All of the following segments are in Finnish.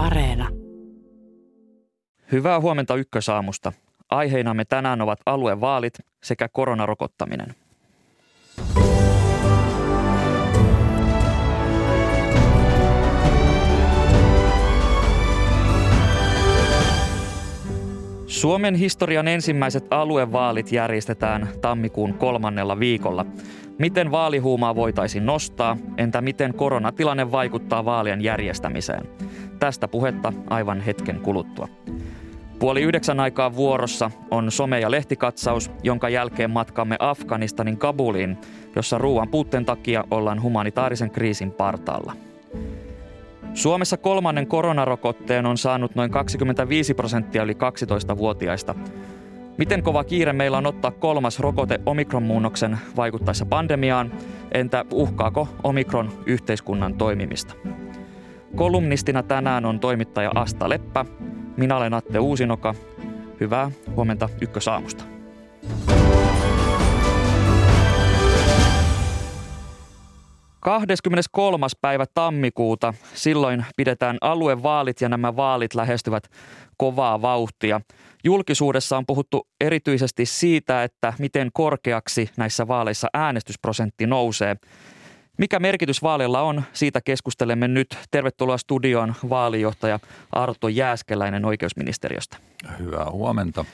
Areena. Hyvää huomenta Ykkösaamusta. Aiheinamme tänään ovat aluevaalit sekä koronarokottaminen. Suomen historian ensimmäiset aluevaalit järjestetään tammikuun kolmannella viikolla. Miten vaalihuumaa voitaisiin nostaa? Entä miten koronatilanne vaikuttaa vaalien järjestämiseen? Tästä puhetta aivan hetken kuluttua. Puoli yhdeksän aikaa vuorossa on some- ja lehtikatsaus, jonka jälkeen matkamme Afganistanin Kabuliin, jossa ruoan puutteen takia ollaan humanitaarisen kriisin partaalla. Suomessa kolmannen koronarokotteen on saanut noin 25 prosenttia yli 12-vuotiaista. Miten kova kiire meillä on ottaa kolmas rokote omikron-muunnoksen vaikuttaessa pandemiaan? Entä uhkaako omikron yhteiskunnan toimimista? Kolumnistina tänään on toimittaja Asta Leppä. Minä olen Atte Uusinoka. Hyvää huomenta Ykkösaamusta. 23. päivä tammikuuta, silloin pidetään aluevaalit ja nämä vaalit lähestyvät kovaa vauhtia. Julkisuudessa on puhuttu erityisesti siitä, että miten korkeaksi näissä vaaleissa äänestysprosentti nousee. Mikä merkitys vaaleilla on, siitä keskustelemme nyt. Tervetuloa studioon vaalijohtaja Arto Jääskeläinen oikeusministeriöstä. Hyvää huomenta.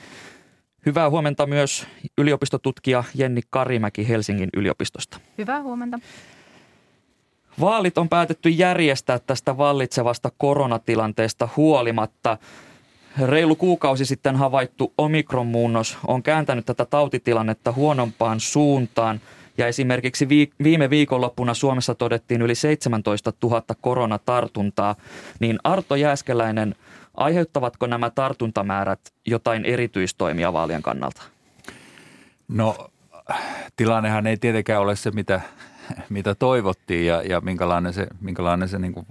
Hyvää huomenta myös yliopistotutkija Jenni Karimäki Helsingin yliopistosta. Hyvää huomenta. Vaalit on päätetty järjestää tästä vallitsevasta koronatilanteesta huolimatta. Reilu kuukausi sitten havaittu omikronmuunnos on kääntänyt tätä tautitilannetta huonompaan suuntaan ja esimerkiksi viime viikonloppuna Suomessa todettiin yli 17 000 koronatartuntaa. Niin Arto Jääskeläinen, aiheuttavatko nämä tartuntamäärät jotain erityistoimia vaalien kannalta? No tilannehan ei tietenkään ole se, mitä mitä toivottiin ja, ja minkälainen se, minkälainen se, niin kuin,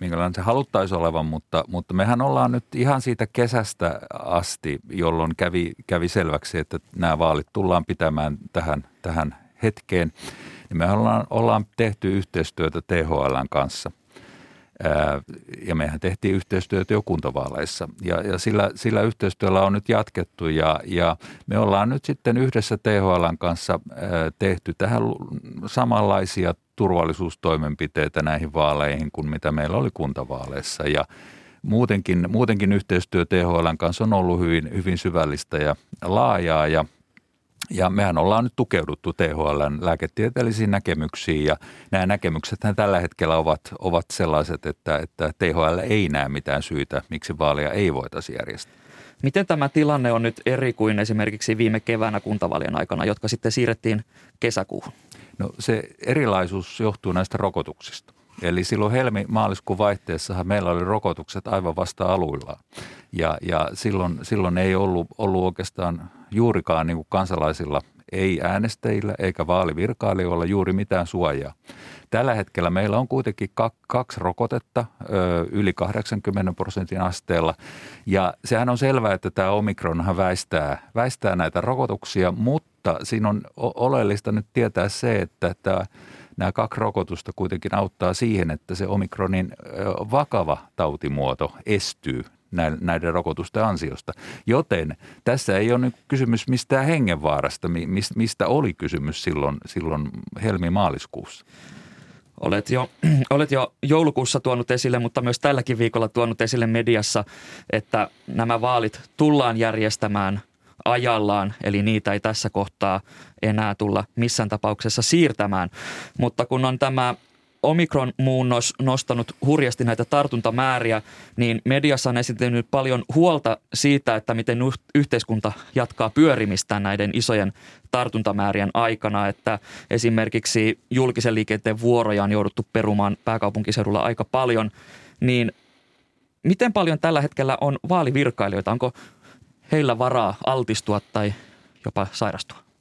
minkälainen se haluttaisi olevan, mutta, mutta mehän ollaan nyt ihan siitä kesästä asti, jolloin kävi, kävi selväksi, että nämä vaalit tullaan pitämään tähän, tähän hetkeen. Ja me ollaan, ollaan tehty yhteistyötä THLn kanssa – ja mehän tehtiin yhteistyötä jo kuntavaaleissa ja, ja sillä, sillä yhteistyöllä on nyt jatkettu ja, ja me ollaan nyt sitten yhdessä THLn kanssa tehty tähän samanlaisia turvallisuustoimenpiteitä näihin vaaleihin kuin mitä meillä oli kuntavaaleissa ja muutenkin, muutenkin yhteistyö THLn kanssa on ollut hyvin, hyvin syvällistä ja laajaa ja ja mehän ollaan nyt tukeuduttu THLn lääketieteellisiin näkemyksiin ja nämä näkemykset tällä hetkellä ovat, ovat sellaiset, että, että THL ei näe mitään syitä, miksi vaalia ei voitaisi järjestää. Miten tämä tilanne on nyt eri kuin esimerkiksi viime keväänä kuntavaalien aikana, jotka sitten siirrettiin kesäkuuhun? No se erilaisuus johtuu näistä rokotuksista. Eli silloin helmi-maaliskuun vaihteessahan meillä oli rokotukset aivan vasta aluillaan. Ja, ja silloin, silloin ei ollut, ollut oikeastaan juurikaan niin kuin kansalaisilla, ei äänestäjillä eikä vaalivirkailijoilla juuri mitään suojaa. Tällä hetkellä meillä on kuitenkin kaksi rokotetta yli 80 prosentin asteella. Ja sehän on selvää, että tämä omikronhan väistää, väistää näitä rokotuksia, mutta siinä on oleellista nyt tietää se, että tämä nämä kaksi rokotusta kuitenkin auttaa siihen, että se omikronin vakava tautimuoto estyy näiden rokotusten ansiosta. Joten tässä ei ole nyt kysymys mistään hengenvaarasta, mistä oli kysymys silloin, silloin helmi-maaliskuussa. Olet jo, olet jo joulukuussa tuonut esille, mutta myös tälläkin viikolla tuonut esille mediassa, että nämä vaalit tullaan järjestämään ajallaan, eli niitä ei tässä kohtaa enää tulla missään tapauksessa siirtämään. Mutta kun on tämä Omikron-muunnos nostanut hurjasti näitä tartuntamääriä, niin mediassa on esittänyt paljon huolta siitä, että miten yhteiskunta jatkaa pyörimistään näiden isojen tartuntamäärien aikana, että esimerkiksi julkisen liikenteen vuoroja on jouduttu perumaan pääkaupunkiseudulla aika paljon, niin miten paljon tällä hetkellä on vaalivirkailijoita? Onko heillä varaa altistua tai jopa sairastua?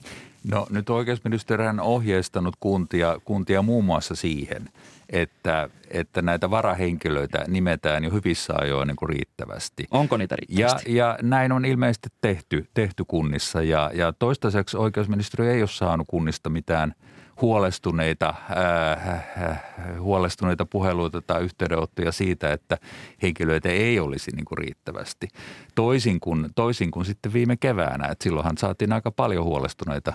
No nyt oikeusministeri on ohjeistanut kuntia, kuntia muun muassa siihen, että, että näitä varahenkilöitä nimetään jo hyvissä ajoin niin kuin riittävästi. Onko niitä riittävästi? Ja, ja näin on ilmeisesti tehty, tehty kunnissa ja, ja toistaiseksi oikeusministeriö ei ole saanut kunnista mitään huolestuneita, äh, huolestuneita puheluita tai yhteydenottoja siitä, että henkilöitä ei olisi niin kuin riittävästi. Toisin kuin, toisin kuin sitten viime keväänä, että silloinhan saatiin aika paljon huolestuneita,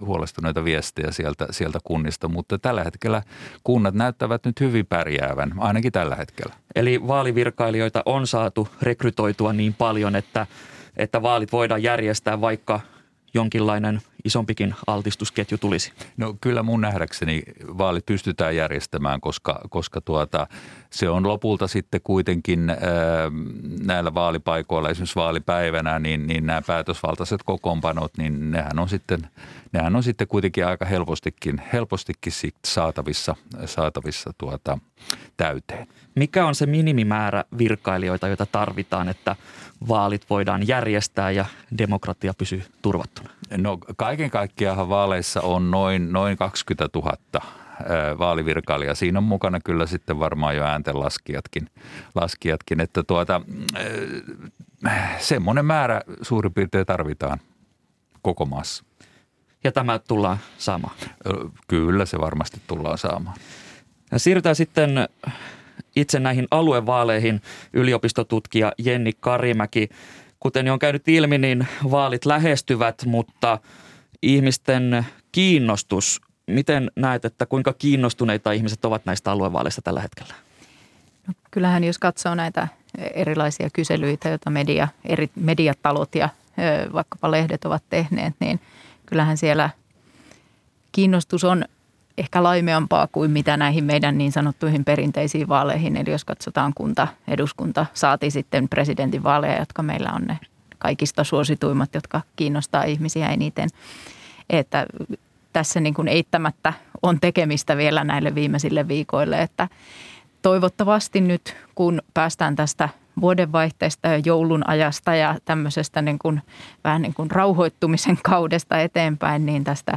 huolestuneita viestejä sieltä, sieltä kunnista, mutta tällä hetkellä kunnat näyttävät nyt hyvin pärjäävän, ainakin tällä hetkellä. Eli vaalivirkailijoita on saatu rekrytoitua niin paljon, että, että vaalit voidaan järjestää, vaikka jonkinlainen isompikin altistusketju tulisi? No kyllä mun nähdäkseni vaalit pystytään järjestämään, koska, koska tuota, se on lopulta sitten kuitenkin ää, näillä vaalipaikoilla, esimerkiksi vaalipäivänä, niin, niin nämä päätösvaltaiset kokoonpanot, niin nehän on sitten, nehän on sitten kuitenkin aika helpostikin, helpostikin saatavissa, saatavissa tuota, täyteen. Mikä on se minimimäärä virkailijoita, joita tarvitaan, että vaalit voidaan järjestää ja demokratia pysyy turvattuna? No kaiken kaikkiaan vaaleissa on noin, noin 20 000 vaalivirkailija. Siinä on mukana kyllä sitten varmaan jo ääntenlaskijatkin, laskijatkin, että tuota, semmoinen määrä suurin piirtein tarvitaan koko maassa. Ja tämä tullaan saamaan? Kyllä se varmasti tullaan saamaan. Ja siirrytään sitten itse näihin aluevaaleihin yliopistotutkija Jenni Karimäki. Kuten jo on käynyt ilmi, niin vaalit lähestyvät, mutta ihmisten kiinnostus, miten näet, että kuinka kiinnostuneita ihmiset ovat näistä aluevaaleista tällä hetkellä? No, kyllähän jos katsoo näitä erilaisia kyselyitä, joita media, eri mediatalot ja vaikkapa lehdet ovat tehneet, niin kyllähän siellä kiinnostus on ehkä laimeampaa kuin mitä näihin meidän niin sanottuihin perinteisiin vaaleihin. Eli jos katsotaan kunta, eduskunta, saati sitten presidentinvaaleja, jotka meillä on ne kaikista suosituimmat, jotka kiinnostaa ihmisiä eniten. Että tässä niin kuin eittämättä on tekemistä vielä näille viimeisille viikoille, että toivottavasti nyt kun päästään tästä vuodenvaihteesta ja joulun ajasta ja tämmöisestä niin kuin, vähän niin kuin rauhoittumisen kaudesta eteenpäin, niin tästä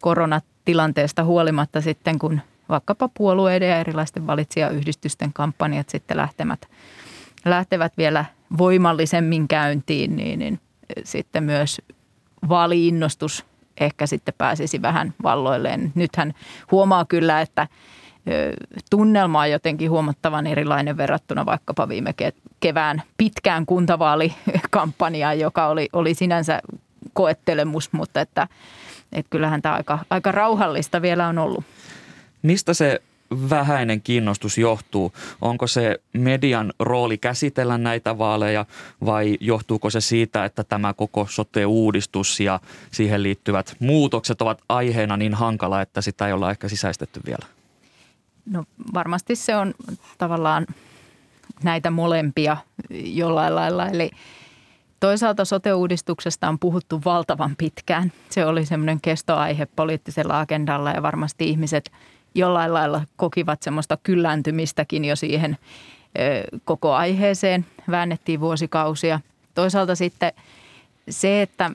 koronatilanteesta huolimatta sitten, kun vaikkapa puolueiden ja erilaisten valitsijayhdistysten kampanjat sitten lähtevät, lähtevät vielä voimallisemmin käyntiin, niin, niin sitten myös vaaliinnostus ehkä sitten pääsisi vähän valloilleen. Nythän huomaa kyllä, että tunnelma on jotenkin huomattavan erilainen verrattuna vaikkapa viime kevään pitkään kuntavaalikampanjaan, joka oli, oli sinänsä koettelemus, mutta että että kyllähän tämä aika, aika rauhallista vielä on ollut. Mistä se vähäinen kiinnostus johtuu? Onko se median rooli käsitellä näitä vaaleja vai johtuuko se siitä, että tämä koko sote-uudistus ja siihen liittyvät muutokset ovat aiheena niin hankala, että sitä ei olla ehkä sisäistetty vielä? No varmasti se on tavallaan näitä molempia jollain lailla. Eli Toisaalta sote-uudistuksesta on puhuttu valtavan pitkään. Se oli semmoinen kestoaihe poliittisella agendalla ja varmasti ihmiset jollain lailla kokivat semmoista kyllääntymistäkin jo siihen koko aiheeseen. Väännettiin vuosikausia. Toisaalta sitten se, että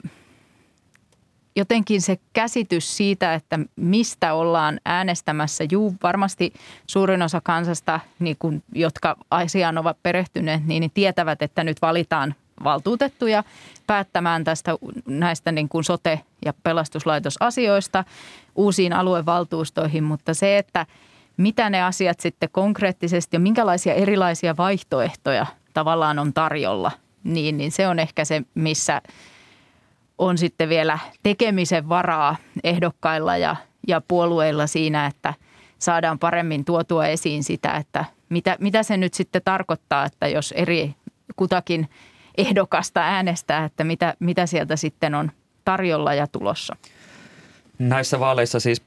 jotenkin se käsitys siitä, että mistä ollaan äänestämässä. Juu, varmasti suurin osa kansasta, niin kun, jotka asiaan ovat perehtyneet, niin, niin tietävät, että nyt valitaan valtuutettuja päättämään tästä näistä niin kuin sote- ja pelastuslaitosasioista uusiin aluevaltuustoihin, mutta se, että mitä ne asiat sitten konkreettisesti ja minkälaisia erilaisia vaihtoehtoja tavallaan on tarjolla, niin, niin se on ehkä se, missä on sitten vielä tekemisen varaa ehdokkailla ja, ja puolueilla siinä, että saadaan paremmin tuotua esiin sitä, että mitä, mitä se nyt sitten tarkoittaa, että jos eri kutakin – ehdokasta äänestää, että mitä, mitä sieltä sitten on tarjolla ja tulossa. Näissä vaaleissa siis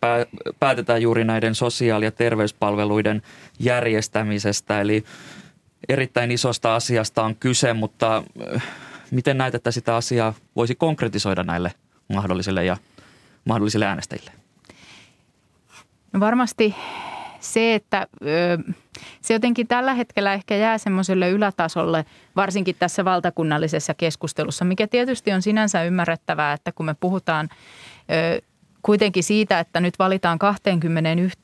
päätetään juuri näiden sosiaali- ja terveyspalveluiden järjestämisestä, eli erittäin isosta asiasta on kyse, mutta äh, miten näet, että sitä asiaa voisi konkretisoida näille mahdollisille ja mahdollisille äänestäjille? No varmasti se, että se jotenkin tällä hetkellä ehkä jää semmoiselle ylätasolle, varsinkin tässä valtakunnallisessa keskustelussa, mikä tietysti on sinänsä ymmärrettävää, että kun me puhutaan kuitenkin siitä, että nyt valitaan 21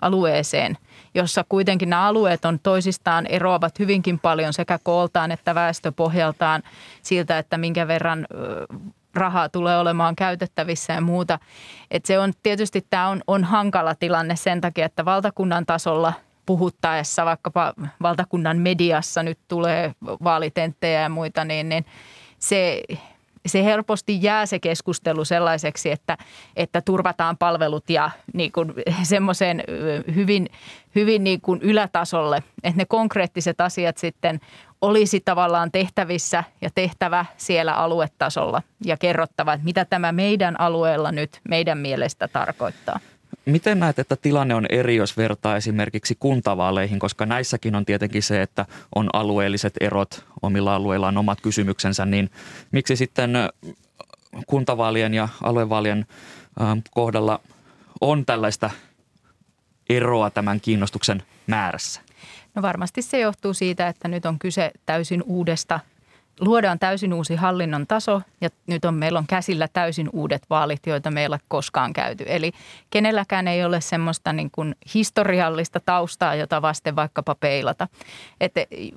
alueeseen, jossa kuitenkin nämä alueet on toisistaan eroavat hyvinkin paljon sekä kooltaan että väestöpohjaltaan siltä, että minkä verran rahaa tulee olemaan käytettävissä ja muuta. Et se on tietysti tämä on, on hankala tilanne sen takia, että valtakunnan tasolla puhuttaessa vaikkapa valtakunnan mediassa nyt tulee vaalitenttejä ja muita, niin, niin se se helposti jää se keskustelu sellaiseksi, että, että turvataan palvelut ja niin kuin semmoiseen hyvin, hyvin niin kuin ylätasolle, että ne konkreettiset asiat sitten olisi tavallaan tehtävissä ja tehtävä siellä aluetasolla ja kerrottava, että mitä tämä meidän alueella nyt meidän mielestä tarkoittaa. Miten näet, että tilanne on eri, jos vertaa esimerkiksi kuntavaaleihin, koska näissäkin on tietenkin se, että on alueelliset erot, omilla alueilla on omat kysymyksensä, niin miksi sitten kuntavaalien ja aluevaalien kohdalla on tällaista eroa tämän kiinnostuksen määrässä? No varmasti se johtuu siitä, että nyt on kyse täysin uudesta luodaan täysin uusi hallinnon taso ja nyt on, meillä on käsillä täysin uudet vaalit, joita meillä koskaan käyty. Eli kenelläkään ei ole semmoista niin kuin historiallista taustaa, jota vasten vaikkapa peilata. Et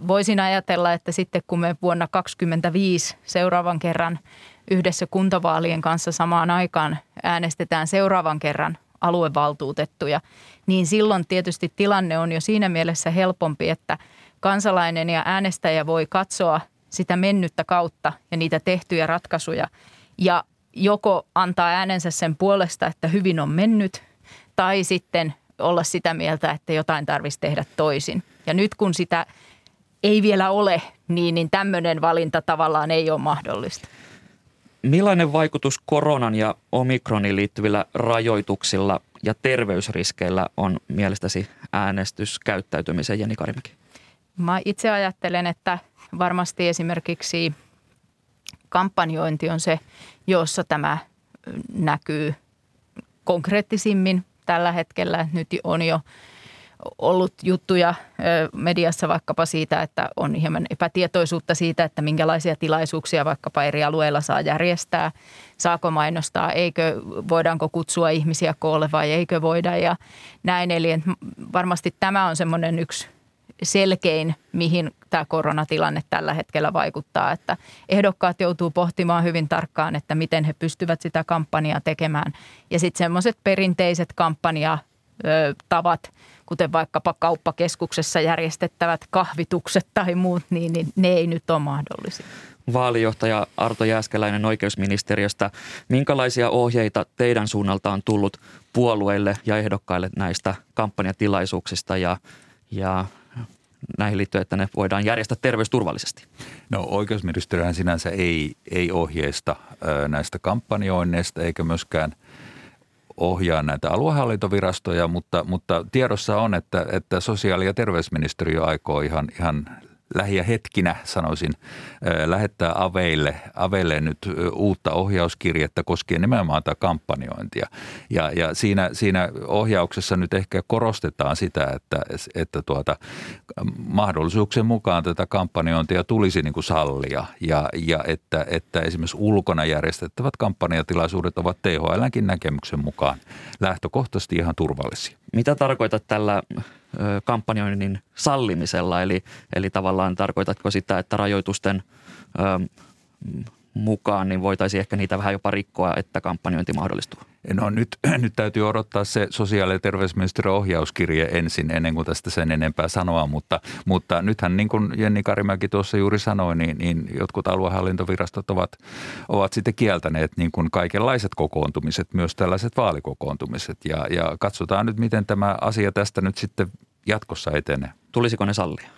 voisin ajatella, että sitten kun me vuonna 2025 seuraavan kerran yhdessä kuntavaalien kanssa samaan aikaan äänestetään seuraavan kerran aluevaltuutettuja, niin silloin tietysti tilanne on jo siinä mielessä helpompi, että kansalainen ja äänestäjä voi katsoa – sitä mennyttä kautta ja niitä tehtyjä ratkaisuja ja joko antaa äänensä sen puolesta, että hyvin on mennyt, tai sitten olla sitä mieltä, että jotain tarvitsisi tehdä toisin. Ja nyt kun sitä ei vielä ole, niin, niin tämmöinen valinta tavallaan ei ole mahdollista. Millainen vaikutus koronan ja omikroniin liittyvillä rajoituksilla ja terveysriskeillä on mielestäsi äänestyskäyttäytymiseen, Jeni Karimäki? Mä itse ajattelen, että varmasti esimerkiksi kampanjointi on se, jossa tämä näkyy konkreettisimmin tällä hetkellä. Nyt on jo ollut juttuja mediassa vaikkapa siitä, että on hieman epätietoisuutta siitä, että minkälaisia tilaisuuksia vaikkapa eri alueilla saa järjestää. Saako mainostaa, eikö, voidaanko kutsua ihmisiä koolle vai eikö voida ja näin. Eli varmasti tämä on semmoinen yksi selkein, mihin tämä koronatilanne tällä hetkellä vaikuttaa. Että ehdokkaat joutuu pohtimaan hyvin tarkkaan, että miten he pystyvät sitä kampanjaa tekemään. Ja sitten semmoiset perinteiset kampanjatavat, kuten vaikkapa kauppakeskuksessa järjestettävät kahvitukset tai muut, niin, niin ne ei nyt ole mahdollisia. Vaalijohtaja Arto Jääskeläinen oikeusministeriöstä. Minkälaisia ohjeita teidän suunnalta on tullut puolueille ja ehdokkaille näistä kampanjatilaisuuksista ja, ja näihin liittyen, että ne voidaan järjestää terveysturvallisesti? No oikeusministeriöhän sinänsä ei, ei ohjeista näistä kampanjoinneista eikä myöskään ohjaa näitä aluehallintovirastoja, mutta, mutta tiedossa on, että, että sosiaali- ja terveysministeriö aikoo ihan, ihan lähiä hetkinä sanoisin lähettää aveille, aveille nyt uutta ohjauskirjettä koskien nimenomaan tätä kampanjointia. Ja, ja siinä, siinä ohjauksessa nyt ehkä korostetaan sitä, että, että tuota, mahdollisuuksien mukaan tätä kampanjointia tulisi niin kuin sallia ja, ja että, että esimerkiksi ulkona järjestettävät kampanjatilaisuudet ovat THLnkin näkemyksen mukaan lähtökohtaisesti ihan turvallisia. Mitä tarkoitat tällä kampanjoinnin sallimisella, eli, eli tavallaan tarkoitatko sitä, että rajoitusten mukaan, niin voitaisiin ehkä niitä vähän jopa rikkoa, että kampanjointi mahdollistuu? No nyt, nyt täytyy odottaa se sosiaali- ja terveysministeriön ohjauskirje ensin, ennen kuin tästä sen enempää sanoa, mutta, mutta nythän niin kuin Jenni Karimäki tuossa juuri sanoi, niin, niin jotkut aluehallintovirastot ovat, ovat sitten kieltäneet niin kuin kaikenlaiset kokoontumiset, myös tällaiset vaalikokoontumiset ja, ja katsotaan nyt, miten tämä asia tästä nyt sitten jatkossa etenee. Tulisiko ne sallia?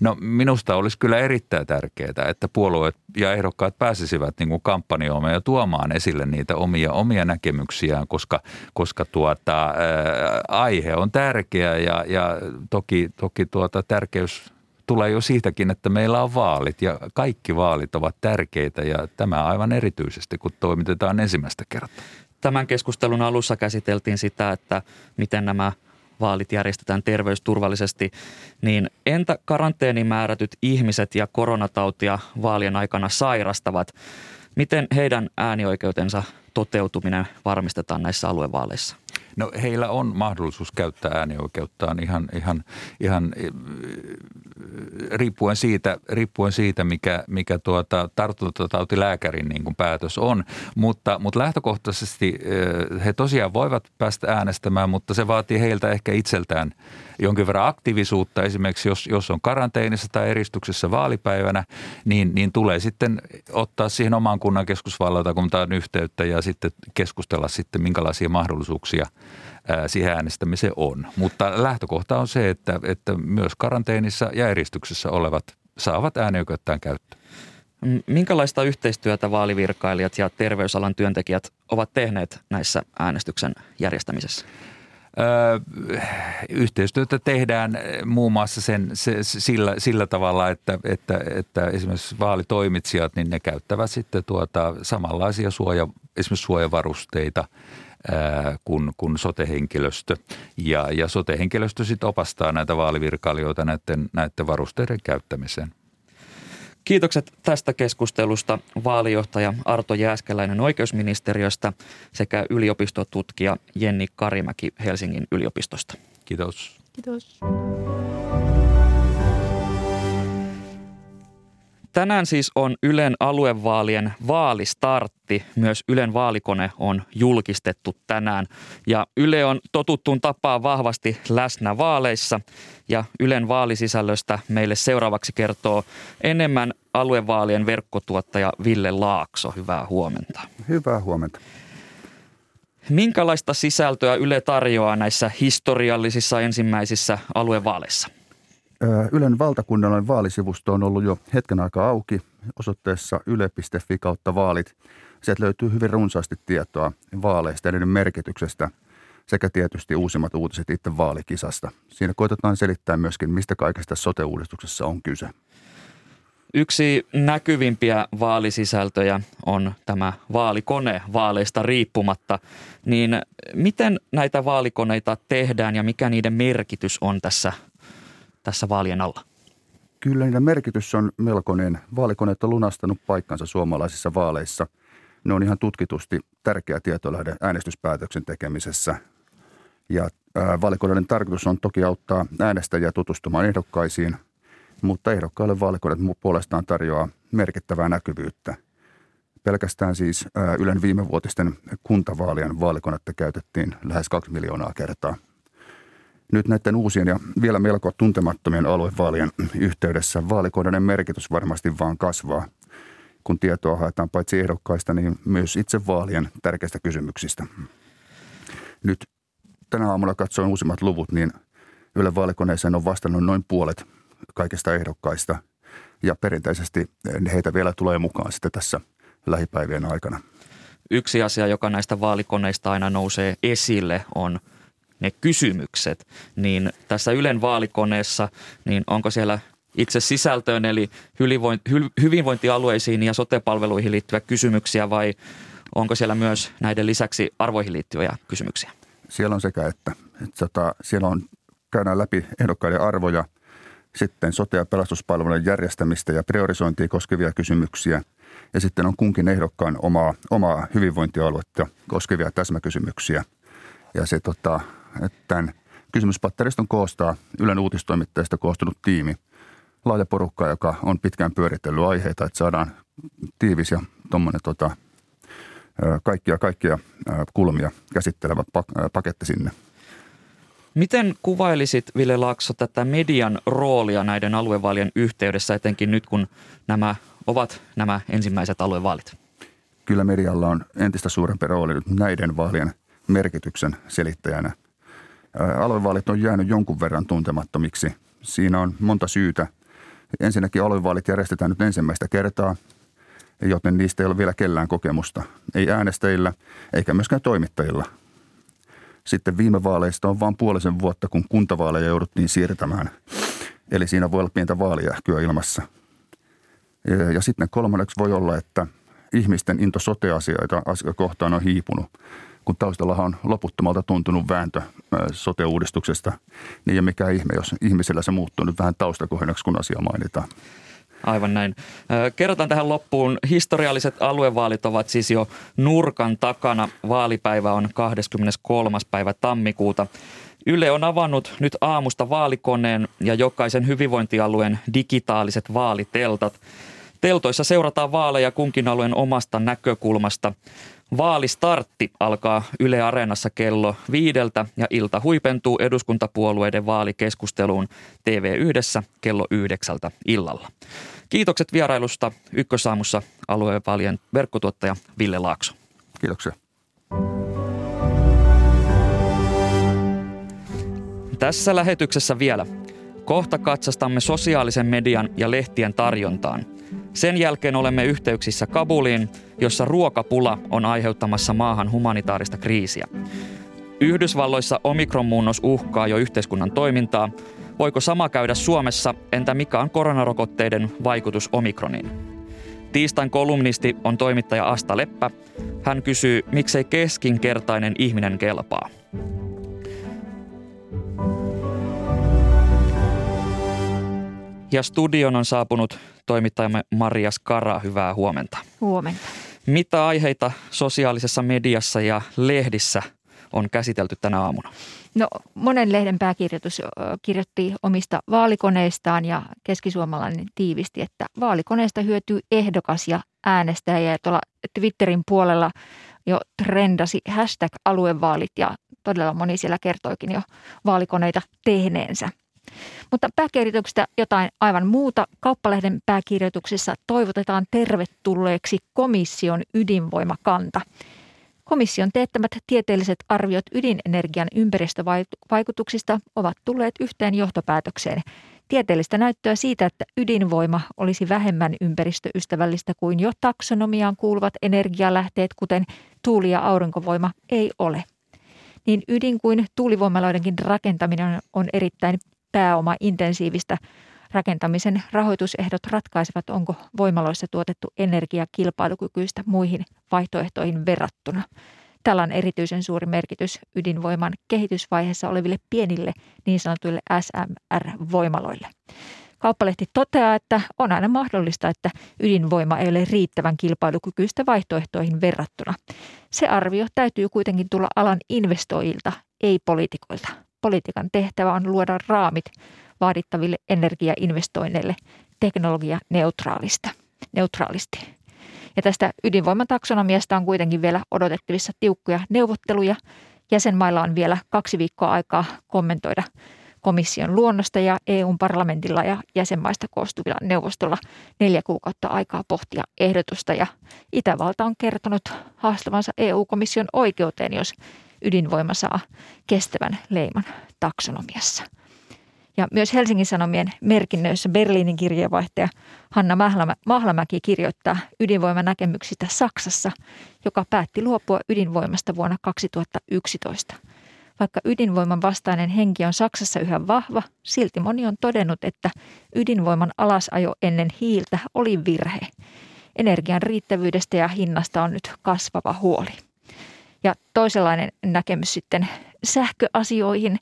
No minusta olisi kyllä erittäin tärkeää, että puolueet ja ehdokkaat pääsisivät niin kuin kampanjoimaan ja tuomaan esille niitä omia, omia näkemyksiään, koska, koska tuota, ää, aihe on tärkeä ja, ja toki, toki tuota, tärkeys tulee jo siitäkin, että meillä on vaalit ja kaikki vaalit ovat tärkeitä ja tämä aivan erityisesti, kun toimitetaan ensimmäistä kertaa. Tämän keskustelun alussa käsiteltiin sitä, että miten nämä – vaalit järjestetään terveysturvallisesti, niin entä karanteeniin määrätyt ihmiset ja koronatautia vaalien aikana sairastavat? Miten heidän äänioikeutensa toteutuminen varmistetaan näissä aluevaaleissa? No heillä on mahdollisuus käyttää äänioikeuttaan ihan, ihan, ihan riippuen siitä, riippuen siitä mikä, mikä tuota, tartuntatautilääkärin niin kuin päätös on. Mutta, mutta lähtökohtaisesti he tosiaan voivat päästä äänestämään, mutta se vaatii heiltä ehkä itseltään jonkin verran aktiivisuutta. Esimerkiksi jos, jos on karanteenissa tai eristyksessä vaalipäivänä, niin, niin tulee sitten ottaa siihen oman kunnan keskusvalloitakuntaan yhteyttä ja sitten keskustella sitten minkälaisia mahdollisuuksia – siihen äänestämiseen on. Mutta lähtökohta on se, että, että myös karanteenissa ja eristyksessä olevat saavat äänioikeuttajan käyttöön. Minkälaista yhteistyötä vaalivirkailijat ja terveysalan työntekijät ovat tehneet näissä äänestyksen järjestämisessä? Öö, yhteistyötä tehdään muun muassa sen, se, sillä, sillä tavalla, että, että, että esimerkiksi vaalitoimitsijat, niin ne käyttävät sitten tuota samanlaisia suoja, esimerkiksi suojavarusteita – kuin, kuin sote-henkilöstö. Ja, ja sote-henkilöstö sitten opastaa näitä vaalivirkailijoita näiden, näiden varusteiden käyttämiseen. Kiitokset tästä keskustelusta vaalijohtaja Arto Jääskeläinen oikeusministeriöstä sekä yliopistotutkija Jenni Karimäki Helsingin yliopistosta. Kiitos. Kiitos. Tänään siis on Ylen aluevaalien vaalistartti. Myös Ylen vaalikone on julkistettu tänään. Ja Yle on totuttuun tapaa vahvasti läsnä vaaleissa. Ja Ylen vaalisisällöstä meille seuraavaksi kertoo enemmän aluevaalien verkkotuottaja Ville Laakso. Hyvää huomenta. Hyvää huomenta. Minkälaista sisältöä Yle tarjoaa näissä historiallisissa ensimmäisissä aluevaaleissa? Ylen valtakunnallinen vaalisivusto on ollut jo hetken aikaa auki osoitteessa yle.fi kautta vaalit. Sieltä löytyy hyvin runsaasti tietoa vaaleista ja niiden merkityksestä sekä tietysti uusimmat uutiset itse vaalikisasta. Siinä koitetaan selittää myöskin, mistä kaikesta sote-uudistuksessa on kyse. Yksi näkyvimpiä vaalisisältöjä on tämä vaalikone vaaleista riippumatta. Niin miten näitä vaalikoneita tehdään ja mikä niiden merkitys on tässä tässä vaalien alla? Kyllä niiden merkitys on melkoinen. Vaalikoneet on lunastanut paikkansa suomalaisissa vaaleissa. Ne on ihan tutkitusti tärkeä tietolähde äänestyspäätöksen tekemisessä. Ja vaalikoneiden tarkoitus on toki auttaa äänestäjiä tutustumaan ehdokkaisiin, mutta ehdokkaille vaalikoneet puolestaan tarjoaa merkittävää näkyvyyttä. Pelkästään siis Ylen viimevuotisten kuntavaalien vaalikonetta käytettiin lähes kaksi miljoonaa kertaa – nyt näiden uusien ja vielä melko tuntemattomien aluevaalien yhteydessä vaalikohdainen merkitys varmasti vaan kasvaa, kun tietoa haetaan paitsi ehdokkaista, niin myös itse vaalien tärkeistä kysymyksistä. Nyt tänä aamulla katsoin uusimmat luvut, niin Yle vaalikoneeseen on vastannut noin puolet kaikista ehdokkaista ja perinteisesti heitä vielä tulee mukaan sitten tässä lähipäivien aikana. Yksi asia, joka näistä vaalikoneista aina nousee esille, on – ne kysymykset, niin tässä Ylen vaalikoneessa, niin onko siellä itse sisältöön eli hyvinvointialueisiin ja sotepalveluihin liittyviä kysymyksiä vai onko siellä myös näiden lisäksi arvoihin liittyviä kysymyksiä? Siellä on sekä että. että tota, siellä on, käydään läpi ehdokkaiden arvoja, sitten sote- ja pelastuspalvelujen järjestämistä ja priorisointia koskevia kysymyksiä ja sitten on kunkin ehdokkaan omaa, omaa hyvinvointialuetta koskevia täsmäkysymyksiä. Ja se tota, tämän kysymyspatteriston koostaa Ylen uutistoimittajista koostunut tiimi. Laaja porukka, joka on pitkään pyöritellyt aiheita, että saadaan tiivis ja tuommoinen tota, kaikkia, kaikkia kulmia käsittelevä paketti sinne. Miten kuvailisit, Ville Laakso, tätä median roolia näiden aluevaalien yhteydessä, etenkin nyt kun nämä ovat nämä ensimmäiset aluevaalit? Kyllä medialla on entistä suurempi rooli nyt näiden vaalien merkityksen selittäjänä – Aluevaalit on jäänyt jonkun verran tuntemattomiksi. Siinä on monta syytä. Ensinnäkin aluevaalit järjestetään nyt ensimmäistä kertaa, joten niistä ei ole vielä kellään kokemusta. Ei äänestäjillä eikä myöskään toimittajilla. Sitten viime vaaleista on vain puolisen vuotta, kun kuntavaaleja jouduttiin siirtämään. Eli siinä voi olla pientä vaalijähkyä ilmassa. Ja, ja sitten kolmanneksi voi olla, että ihmisten into sote-asioita kohtaan on hiipunut – kun taustallahan on loputtomalta tuntunut vääntö sote-uudistuksesta, niin ei mikä ihme, jos ihmisellä se muuttuu nyt vähän taustakohennoksi, kun asia mainitaan. Aivan näin. Kerrotaan tähän loppuun. Historialliset aluevaalit ovat siis jo nurkan takana. Vaalipäivä on 23. päivä tammikuuta. Yle on avannut nyt aamusta vaalikoneen ja jokaisen hyvinvointialueen digitaaliset vaaliteltat. Teltoissa seurataan vaaleja kunkin alueen omasta näkökulmasta. Vaalistartti alkaa Yle Areenassa kello viideltä ja ilta huipentuu eduskuntapuolueiden vaalikeskusteluun TV1 kello yhdeksältä illalla. Kiitokset vierailusta Ykkösaamussa aluevaalien verkkotuottaja Ville Laakso. Kiitoksia. Tässä lähetyksessä vielä. Kohta katsastamme sosiaalisen median ja lehtien tarjontaan. Sen jälkeen olemme yhteyksissä Kabuliin, jossa ruokapula on aiheuttamassa maahan humanitaarista kriisiä. Yhdysvalloissa omikronmuunnos uhkaa jo yhteiskunnan toimintaa. Voiko sama käydä Suomessa? Entä mikä on koronarokotteiden vaikutus omikroniin? Tiistain kolumnisti on toimittaja Asta Leppä. Hän kysyy, miksei keskinkertainen ihminen kelpaa. Ja studion on saapunut toimittajamme Maria Skara. Hyvää huomenta. Huomenta. Mitä aiheita sosiaalisessa mediassa ja lehdissä on käsitelty tänä aamuna? No monen lehden pääkirjoitus kirjoitti omista vaalikoneistaan ja keskisuomalainen tiivisti, että vaalikoneesta hyötyy ehdokas ja äänestäjä. Ja tuolla Twitterin puolella jo trendasi hashtag aluevaalit ja todella moni siellä kertoikin jo vaalikoneita tehneensä. Mutta pääkirjoituksesta jotain aivan muuta. Kauppalehden pääkirjoituksessa toivotetaan tervetulleeksi komission ydinvoimakanta. Komission teettämät tieteelliset arviot ydinenergian ympäristövaikutuksista ovat tulleet yhteen johtopäätökseen. Tieteellistä näyttöä siitä, että ydinvoima olisi vähemmän ympäristöystävällistä kuin jo taksonomiaan kuuluvat energialähteet, kuten tuuli- ja aurinkovoima, ei ole. Niin ydin kuin tuulivoimaloidenkin rakentaminen on erittäin pääoma-intensiivistä rakentamisen rahoitusehdot ratkaisevat, onko voimaloissa tuotettu energia kilpailukykyistä muihin vaihtoehtoihin verrattuna. Tällä on erityisen suuri merkitys ydinvoiman kehitysvaiheessa oleville pienille niin sanotuille SMR-voimaloille. Kauppalehti toteaa, että on aina mahdollista, että ydinvoima ei ole riittävän kilpailukykyistä vaihtoehtoihin verrattuna. Se arvio täytyy kuitenkin tulla alan investoijilta, ei poliitikoilta politiikan tehtävä on luoda raamit vaadittaville energiainvestoinneille teknologia neutraalista, neutraalisti. Ja tästä ydinvoiman taksonomiasta on kuitenkin vielä odotettavissa tiukkoja neuvotteluja. Jäsenmailla on vielä kaksi viikkoa aikaa kommentoida komission luonnosta ja EUn parlamentilla ja jäsenmaista koostuvilla neuvostolla neljä kuukautta aikaa pohtia ehdotusta. Ja Itävalta on kertonut haastavansa EU-komission oikeuteen, jos ydinvoima saa kestävän leiman taksonomiassa. Ja myös Helsingin Sanomien merkinnöissä Berliinin kirjeenvaihtaja Hanna Mahlamäki kirjoittaa ydinvoimanäkemyksistä Saksassa, joka päätti luopua ydinvoimasta vuonna 2011. Vaikka ydinvoiman vastainen henki on Saksassa yhä vahva, silti moni on todennut, että ydinvoiman alasajo ennen hiiltä oli virhe. Energian riittävyydestä ja hinnasta on nyt kasvava huoli. Ja toisenlainen näkemys sitten sähköasioihin.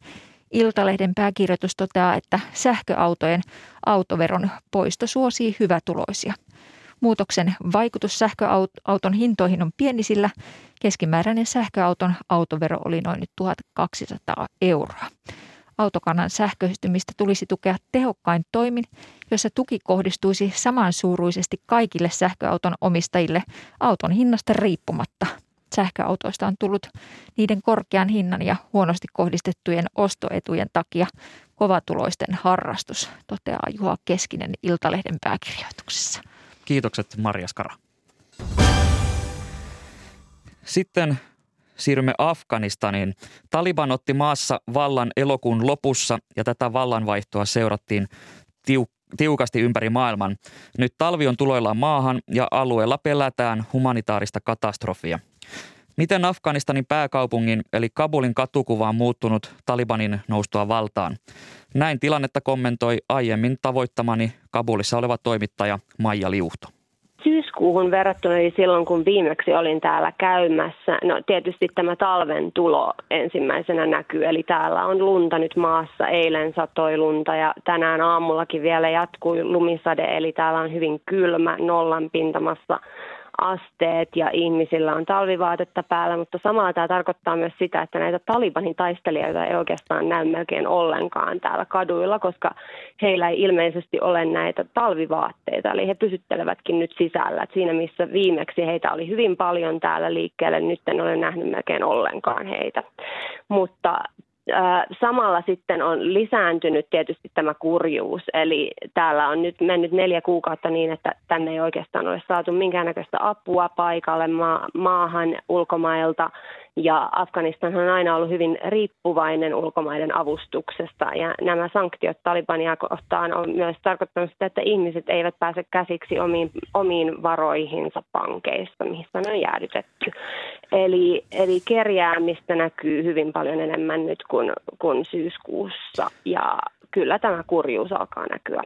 Iltalehden pääkirjoitus toteaa, että sähköautojen autoveron poisto suosii hyvätuloisia. Muutoksen vaikutus sähköauton hintoihin on pieni, sillä keskimääräinen sähköauton autovero oli noin 1200 euroa. Autokannan sähköistymistä tulisi tukea tehokkain toimin, jossa tuki kohdistuisi samansuuruisesti kaikille sähköauton omistajille auton hinnasta riippumatta – sähköautoista on tullut niiden korkean hinnan ja huonosti kohdistettujen ostoetujen takia kovatuloisten harrastus, toteaa Juha Keskinen Iltalehden pääkirjoituksessa. Kiitokset Marja Skara. Sitten siirrymme Afganistaniin. Taliban otti maassa vallan elokuun lopussa ja tätä vallanvaihtoa seurattiin tiuk- tiukasti ympäri maailman. Nyt talvi on tuloillaan maahan ja alueella pelätään humanitaarista katastrofia – Miten Afganistanin pääkaupungin eli Kabulin katukuva on muuttunut Talibanin noustua valtaan? Näin tilannetta kommentoi aiemmin tavoittamani Kabulissa oleva toimittaja Maija Liuhto. Syyskuuhun verrattuna eli silloin, kun viimeksi olin täällä käymässä, no tietysti tämä talven tulo ensimmäisenä näkyy. Eli täällä on lunta nyt maassa, eilen satoi lunta ja tänään aamullakin vielä jatkui lumisade, eli täällä on hyvin kylmä nollan pintamassa asteet ja ihmisillä on talvivaatetta päällä, mutta samalla tämä tarkoittaa myös sitä, että näitä Talibanin taistelijoita ei oikeastaan näy melkein ollenkaan täällä kaduilla, koska heillä ei ilmeisesti ole näitä talvivaatteita, eli he pysyttelevätkin nyt sisällä. Siinä missä viimeksi heitä oli hyvin paljon täällä liikkeelle, nyt en ole nähnyt melkein ollenkaan heitä. Mutta Samalla sitten on lisääntynyt tietysti tämä kurjuus, eli täällä on nyt mennyt neljä kuukautta niin, että tänne ei oikeastaan ole saatu minkäännäköistä apua paikalle ma- maahan ulkomailta ja Afganistan on aina ollut hyvin riippuvainen ulkomaiden avustuksesta ja nämä sanktiot Talibania kohtaan on myös tarkoittanut sitä, että ihmiset eivät pääse käsiksi omiin, omiin varoihinsa pankeista, missä ne on jäädytetty. Eli, eli kerjäämistä näkyy hyvin paljon enemmän nyt kuin, kuin syyskuussa ja kyllä tämä kurjuus alkaa näkyä.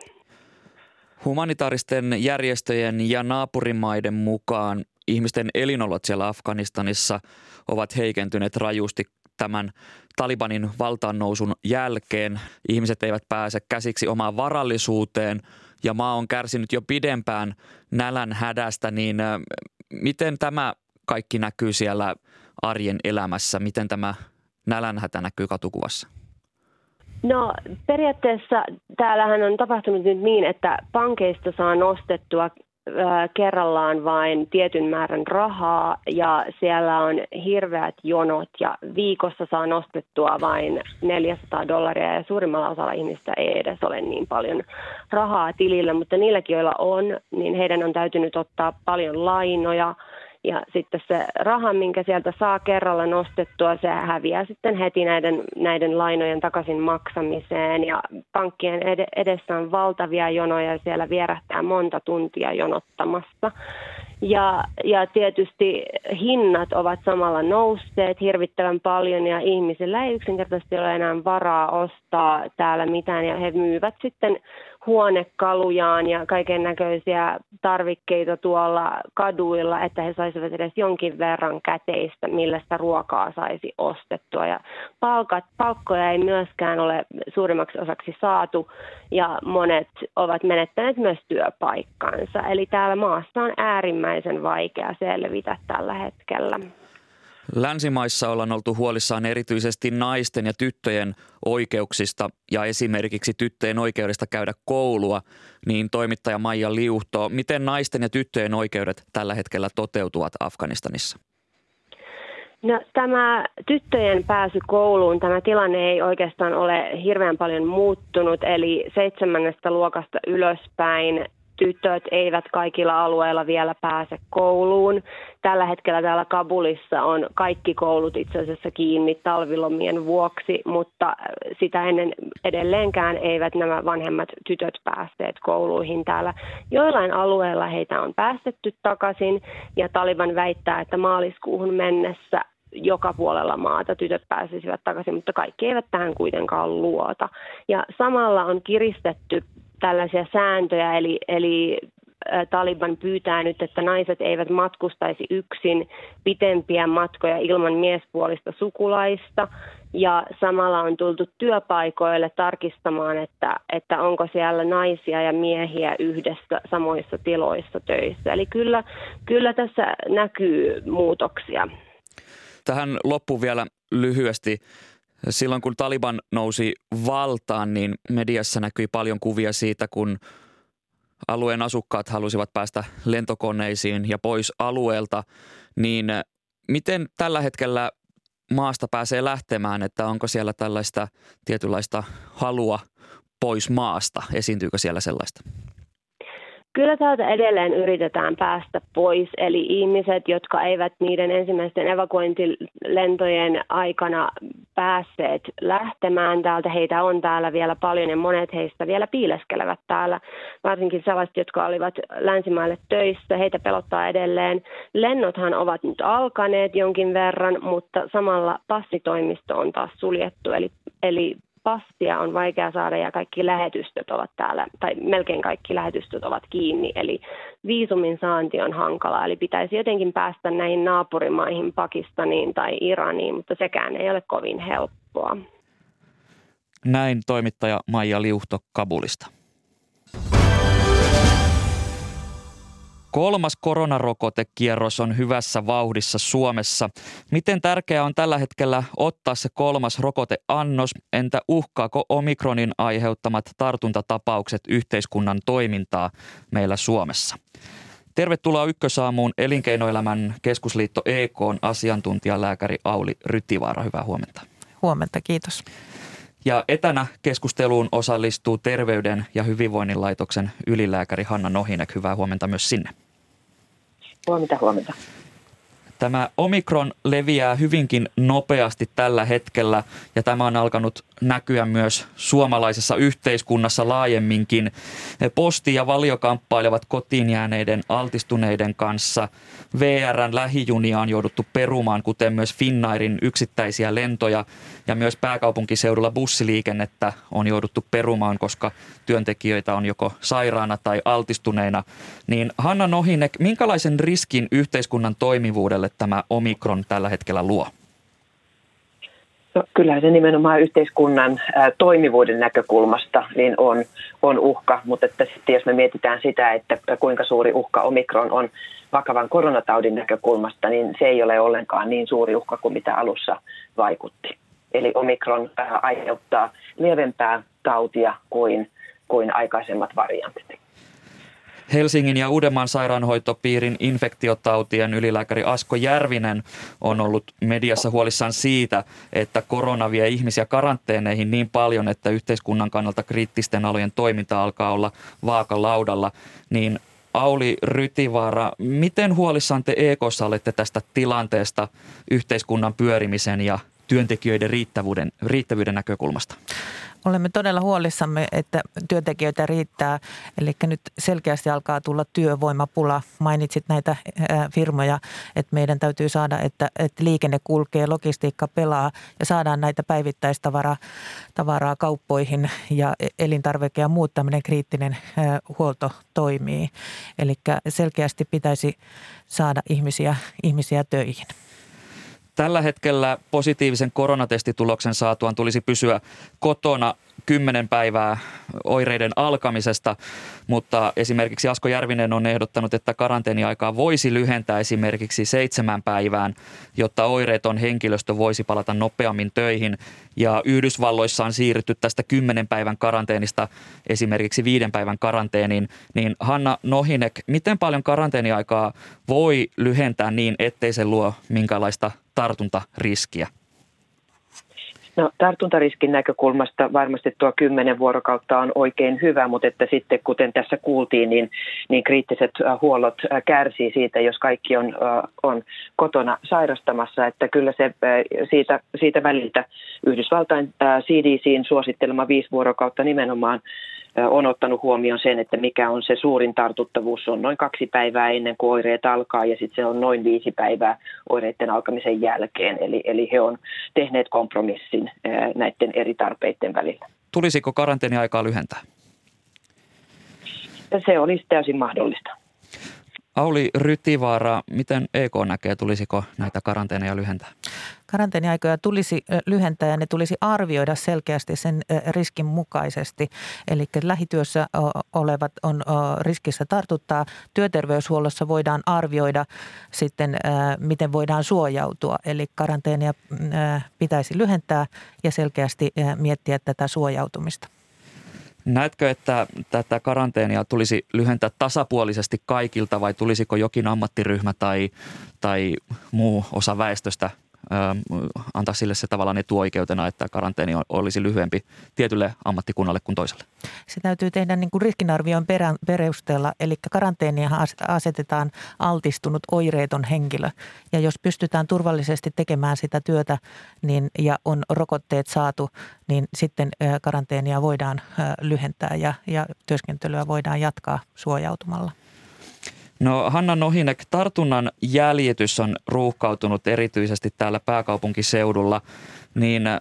Humanitaaristen järjestöjen ja naapurimaiden mukaan ihmisten elinolot siellä Afganistanissa ovat heikentyneet rajusti tämän Talibanin valtaan nousun jälkeen. Ihmiset eivät pääse käsiksi omaan varallisuuteen ja maa on kärsinyt jo pidempään nälän hädästä, niin miten tämä kaikki näkyy siellä arjen elämässä? Miten tämä nälänhätä näkyy katukuvassa? No periaatteessa täällähän on tapahtunut nyt niin, että pankeista saa nostettua kerrallaan vain tietyn määrän rahaa ja siellä on hirveät jonot ja viikossa saa nostettua vain 400 dollaria ja suurimmalla osalla ihmistä ei edes ole niin paljon rahaa tilillä, mutta niilläkin, joilla on, niin heidän on täytynyt ottaa paljon lainoja – ja sitten se raha, minkä sieltä saa kerralla nostettua, se häviää sitten heti näiden, näiden lainojen takaisin maksamiseen. Ja pankkien edessä on valtavia jonoja ja siellä vierähtää monta tuntia jonottamassa. Ja, ja tietysti hinnat ovat samalla nousseet hirvittävän paljon ja ihmisillä ei yksinkertaisesti ole enää varaa ostaa täällä mitään ja he myyvät sitten huonekalujaan ja kaiken näköisiä tarvikkeita tuolla kaduilla, että he saisivat edes jonkin verran käteistä, millä sitä ruokaa saisi ostettua. Ja palkat, palkkoja ei myöskään ole suurimmaksi osaksi saatu ja monet ovat menettäneet myös työpaikkansa. Eli täällä maassa on äärimmäisen vaikea selvitä tällä hetkellä. Länsimaissa ollaan oltu huolissaan erityisesti naisten ja tyttöjen oikeuksista ja esimerkiksi tyttöjen oikeudesta käydä koulua, niin toimittaja Maija Liuhto, miten naisten ja tyttöjen oikeudet tällä hetkellä toteutuvat Afganistanissa? No, tämä tyttöjen pääsy kouluun, tämä tilanne ei oikeastaan ole hirveän paljon muuttunut, eli seitsemännestä luokasta ylöspäin tytöt eivät kaikilla alueilla vielä pääse kouluun. Tällä hetkellä täällä Kabulissa on kaikki koulut itse asiassa kiinni talvilomien vuoksi, mutta sitä ennen edelleenkään eivät nämä vanhemmat tytöt päässeet kouluihin täällä. Joillain alueilla heitä on päästetty takaisin ja Taliban väittää, että maaliskuuhun mennessä joka puolella maata tytöt pääsisivät takaisin, mutta kaikki eivät tähän kuitenkaan luota. Ja samalla on kiristetty tällaisia sääntöjä, eli, eli Taliban pyytää nyt, että naiset eivät matkustaisi yksin pitempiä matkoja ilman miespuolista sukulaista. Ja samalla on tultu työpaikoille tarkistamaan, että, että onko siellä naisia ja miehiä yhdessä samoissa tiloissa töissä. Eli kyllä, kyllä tässä näkyy muutoksia. Tähän loppuun vielä lyhyesti. Silloin kun Taliban nousi valtaan, niin mediassa näkyi paljon kuvia siitä, kun alueen asukkaat halusivat päästä lentokoneisiin ja pois alueelta, niin miten tällä hetkellä maasta pääsee lähtemään, että onko siellä tällaista tietynlaista halua pois maasta, esiintyykö siellä sellaista? Kyllä täältä edelleen yritetään päästä pois, eli ihmiset, jotka eivät niiden ensimmäisten evakuointilentojen aikana päässeet lähtemään täältä, heitä on täällä vielä paljon ja monet heistä vielä piileskelevät täällä, varsinkin sellaiset, jotka olivat länsimaille töissä, heitä pelottaa edelleen. Lennothan ovat nyt alkaneet jonkin verran, mutta samalla passitoimisto on taas suljettu, eli, eli passia on vaikea saada ja kaikki lähetystöt ovat täällä, tai melkein kaikki lähetystöt ovat kiinni, eli viisumin saanti on hankala, eli pitäisi jotenkin päästä näihin naapurimaihin, Pakistaniin tai Iraniin, mutta sekään ei ole kovin helppoa. Näin toimittaja Maija Liuhto Kabulista. Kolmas koronarokotekierros on hyvässä vauhdissa Suomessa. Miten tärkeää on tällä hetkellä ottaa se kolmas rokoteannos? Entä uhkaako omikronin aiheuttamat tartuntatapaukset yhteiskunnan toimintaa meillä Suomessa? Tervetuloa Ykkösaamuun Elinkeinoelämän keskusliitto EK asiantuntijalääkäri Auli Rytivaara. Hyvää huomenta. Huomenta, kiitos. Ja etänä keskusteluun osallistuu Terveyden ja hyvinvoinnin laitoksen ylilääkäri Hanna Nohinek. Hyvää huomenta myös sinne. Huomenta, huomenta. Tämä omikron leviää hyvinkin nopeasti tällä hetkellä ja tämä on alkanut näkyä myös suomalaisessa yhteiskunnassa laajemminkin. Posti ja valio kamppailevat kotiin jääneiden altistuneiden kanssa. VRn lähijunia on jouduttu perumaan, kuten myös Finnairin yksittäisiä lentoja ja myös pääkaupunkiseudulla bussiliikennettä on jouduttu perumaan, koska työntekijöitä on joko sairaana tai altistuneina. Niin Hanna Nohinek, minkälaisen riskin yhteiskunnan toimivuudelle tämä omikron tällä hetkellä luo? No, kyllähän se nimenomaan yhteiskunnan toimivuuden näkökulmasta niin on, on uhka, mutta että sitten jos me mietitään sitä, että kuinka suuri uhka omikron on vakavan koronataudin näkökulmasta, niin se ei ole ollenkaan niin suuri uhka kuin mitä alussa vaikutti. Eli omikron aiheuttaa lievempää tautia kuin, kuin aikaisemmat variantit. Helsingin ja Uudenmaan sairaanhoitopiirin infektiotautien ylilääkäri Asko Järvinen on ollut mediassa huolissaan siitä, että korona vie ihmisiä karanteeneihin niin paljon, että yhteiskunnan kannalta kriittisten alojen toiminta alkaa olla vaakalaudalla. Niin Auli Rytivaara, miten huolissaan te EKssa olette tästä tilanteesta yhteiskunnan pyörimisen ja työntekijöiden riittävyyden, riittävyyden näkökulmasta? Olemme todella huolissamme, että työntekijöitä riittää. Eli nyt selkeästi alkaa tulla työvoimapula. Mainitsit näitä firmoja, että meidän täytyy saada, että, että liikenne kulkee, logistiikka pelaa ja saadaan näitä päivittäistavaraa tavaraa kauppoihin ja elintarvike ja muut tämmöinen kriittinen huolto toimii. Eli selkeästi pitäisi saada ihmisiä, ihmisiä töihin. Tällä hetkellä positiivisen koronatestituloksen saatuaan tulisi pysyä kotona kymmenen päivää oireiden alkamisesta, mutta esimerkiksi Asko Järvinen on ehdottanut, että karanteeniaikaa voisi lyhentää esimerkiksi seitsemän päivään, jotta oireeton henkilöstö voisi palata nopeammin töihin. Ja Yhdysvalloissa on siirrytty tästä kymmenen päivän karanteenista esimerkiksi viiden päivän karanteeniin. Niin Hanna Nohinek, miten paljon karanteeniaikaa voi lyhentää niin, ettei se luo minkälaista tartuntariskiä? No, tartuntariskin näkökulmasta varmasti tuo kymmenen vuorokautta on oikein hyvä, mutta että sitten kuten tässä kuultiin, niin, niin kriittiset äh, huollot äh, kärsii siitä, jos kaikki on, äh, on kotona sairastamassa, että kyllä se siitä, siitä väliltä Yhdysvaltain CDCin suosittelema viisi vuorokautta nimenomaan on ottanut huomioon sen, että mikä on se suurin tartuttavuus. on noin kaksi päivää ennen kuin oireet alkaa ja sitten se on noin viisi päivää oireiden alkamisen jälkeen. Eli, eli he on tehneet kompromissin näiden eri tarpeiden välillä. Tulisiko karanteeniaikaa lyhentää? Se olisi täysin mahdollista. Auli Rytivaara, miten EK näkee, tulisiko näitä karanteeneja lyhentää? Karanteeniaikoja tulisi lyhentää ja ne tulisi arvioida selkeästi sen riskin mukaisesti. Eli lähityössä olevat on riskissä tartuttaa. Työterveyshuollossa voidaan arvioida sitten, miten voidaan suojautua. Eli karanteenia pitäisi lyhentää ja selkeästi miettiä tätä suojautumista. Näetkö, että tätä karanteenia tulisi lyhentää tasapuolisesti kaikilta vai tulisiko jokin ammattiryhmä tai, tai muu osa väestöstä antaa sille se tavallaan etuoikeutena, että karanteeni olisi lyhyempi tietylle ammattikunnalle kuin toiselle? Se täytyy tehdä niin kuin riskinarvion perusteella, eli karanteenia asetetaan altistunut oireeton henkilö. Ja jos pystytään turvallisesti tekemään sitä työtä niin, ja on rokotteet saatu, niin sitten karanteenia voidaan lyhentää ja, ja työskentelyä voidaan jatkaa suojautumalla. No Hanna Nohinek, tartunnan jäljitys on ruuhkautunut erityisesti täällä pääkaupunkiseudulla, niin äh,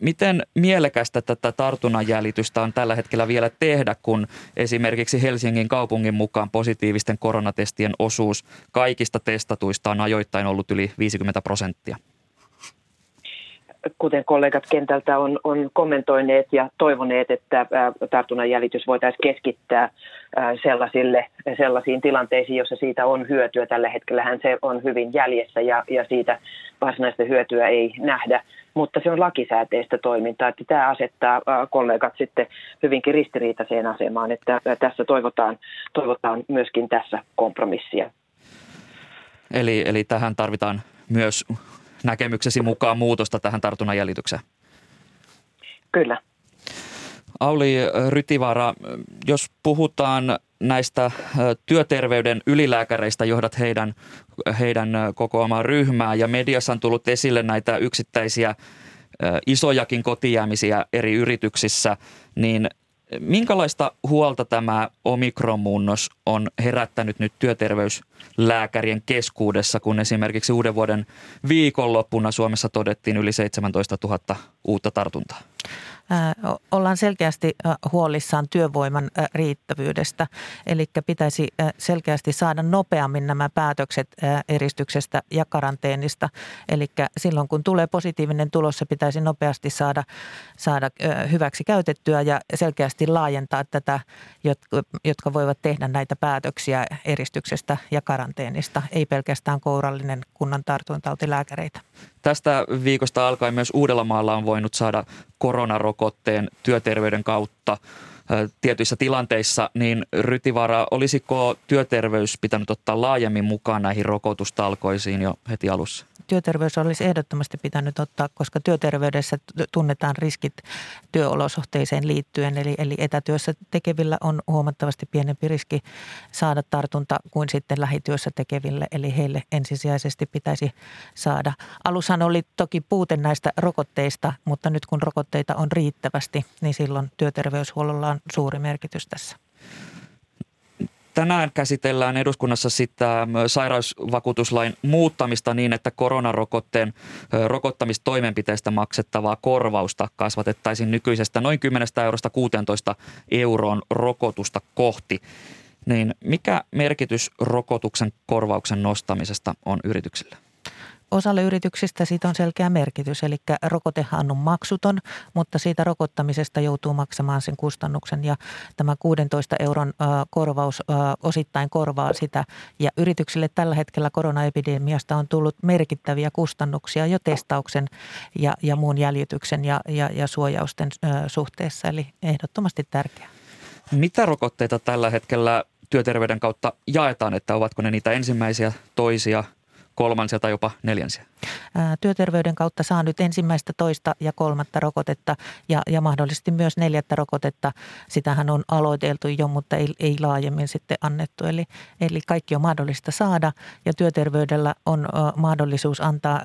miten mielekästä tätä tartunnan jäljitystä on tällä hetkellä vielä tehdä, kun esimerkiksi Helsingin kaupungin mukaan positiivisten koronatestien osuus kaikista testatuista on ajoittain ollut yli 50 prosenttia? Kuten kollegat kentältä on, on kommentoineet ja toivoneet, että tartunnan jäljitys voitaisiin keskittää sellaisille, sellaisiin tilanteisiin, joissa siitä on hyötyä. Tällä hetkellä se on hyvin jäljessä ja, ja siitä varsinaista hyötyä ei nähdä, mutta se on lakisääteistä toimintaa. Että tämä asettaa kollegat sitten hyvinkin ristiriitaiseen asemaan, että tässä toivotaan, toivotaan myöskin tässä kompromissia. Eli, eli tähän tarvitaan myös näkemyksesi mukaan muutosta tähän tartunnan jäljitykseen? Kyllä. Auli Rytivaara, jos puhutaan näistä työterveyden ylilääkäreistä, johdat heidän, heidän kokoamaan ryhmää ja mediassa on tullut esille näitä yksittäisiä isojakin kotijäämisiä eri yrityksissä, niin Minkälaista huolta tämä omikromuunnos on herättänyt nyt työterveyslääkärien keskuudessa, kun esimerkiksi uuden vuoden viikonloppuna Suomessa todettiin yli 17 000 uutta tartuntaa? Ollaan selkeästi huolissaan työvoiman riittävyydestä. Eli pitäisi selkeästi saada nopeammin nämä päätökset eristyksestä ja karanteenista. Eli silloin kun tulee positiivinen tulos, se pitäisi nopeasti saada, saada hyväksi käytettyä ja selkeästi laajentaa tätä, jotka voivat tehdä näitä päätöksiä eristyksestä ja karanteenista. Ei pelkästään kourallinen kunnan tartuntatautilääkäreitä. Tästä viikosta alkaen myös Uudellamaalla on voinut saada koronarokotteen työterveyden kautta tietyissä tilanteissa, niin Rytivaara, olisiko työterveys pitänyt ottaa laajemmin mukaan näihin rokotustalkoisiin jo heti alussa? Työterveys olisi ehdottomasti pitänyt ottaa, koska työterveydessä tunnetaan riskit työolosuhteeseen liittyen. Eli, eli etätyössä tekevillä on huomattavasti pienempi riski saada tartunta kuin sitten lähityössä tekeville. Eli heille ensisijaisesti pitäisi saada. Alushan oli toki puute näistä rokotteista, mutta nyt kun rokotteita on riittävästi, niin silloin työterveyshuollolla on suuri merkitys tässä. Tänään käsitellään eduskunnassa sitä sairausvakuutuslain muuttamista niin, että koronarokotteen rokottamistoimenpiteistä maksettavaa korvausta kasvatettaisiin nykyisestä noin 10 eurosta 16 euroon rokotusta kohti. Niin mikä merkitys rokotuksen korvauksen nostamisesta on yrityksille? Osalle yrityksistä siitä on selkeä merkitys, eli rokotehan on maksuton, mutta siitä rokottamisesta joutuu maksamaan sen kustannuksen. Ja tämä 16 euron korvaus osittain korvaa sitä. Ja yrityksille tällä hetkellä koronaepidemiasta on tullut merkittäviä kustannuksia jo testauksen ja, ja muun jäljityksen ja, ja, ja suojausten suhteessa, eli ehdottomasti tärkeää. Mitä rokotteita tällä hetkellä työterveyden kautta jaetaan, että ovatko ne niitä ensimmäisiä, toisia – kolmansia tai jopa neljänsiä? Työterveyden kautta saa nyt ensimmäistä, toista ja kolmatta rokotetta ja, ja mahdollisesti myös neljättä rokotetta. Sitähän on aloiteltu jo, mutta ei, ei laajemmin sitten annettu. Eli, eli kaikki on mahdollista saada ja työterveydellä on mahdollisuus antaa